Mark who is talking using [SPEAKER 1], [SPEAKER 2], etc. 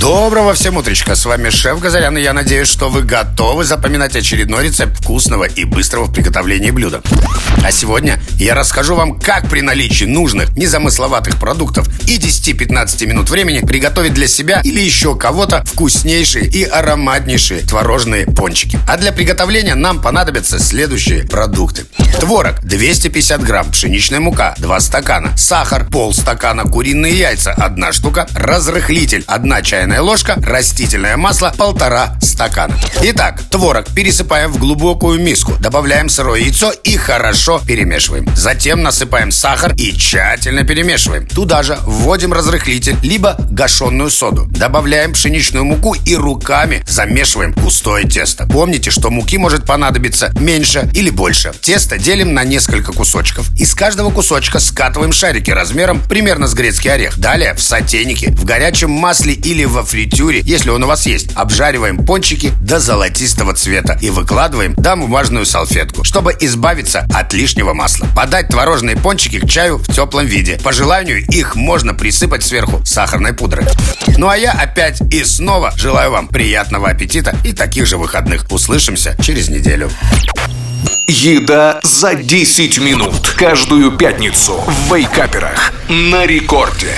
[SPEAKER 1] Доброго всем утречка, с вами шеф Газарян, и я надеюсь, что вы готовы запоминать очередной рецепт вкусного и быстрого в приготовлении блюда. А сегодня я расскажу вам, как при наличии нужных, незамысловатых продуктов и 10-15 минут времени приготовить для себя или еще кого-то вкуснейшие и ароматнейшие творожные пончики. А для приготовления нам понадобятся следующие продукты. Творог 250 грамм, пшеничная мука 2 стакана, сахар полстакана, куриные яйца 1 штука, разрыхлитель 1 чайная чайная ложка, растительное масло полтора стакана. Итак, творог пересыпаем в глубокую миску, добавляем сырое яйцо и хорошо перемешиваем. Затем насыпаем сахар и тщательно перемешиваем. Туда же вводим разрыхлитель, либо гашенную соду. Добавляем пшеничную муку и руками замешиваем густое тесто. Помните, что муки может понадобиться меньше или больше. Тесто делим на несколько кусочков. Из каждого кусочка скатываем шарики размером примерно с грецкий орех. Далее в сотейнике, в горячем масле или во фритюре, если он у вас есть. Обжариваем пончики до золотистого цвета и выкладываем на бумажную салфетку, чтобы избавиться от лишнего масла. Подать творожные пончики к чаю в теплом виде. По желанию их можно присыпать сверху сахарной пудрой. Ну а я опять и снова желаю вам приятного аппетита и таких же выходных. Услышимся через неделю.
[SPEAKER 2] Еда за 10 минут. Каждую пятницу в Вейкаперах. На рекорде.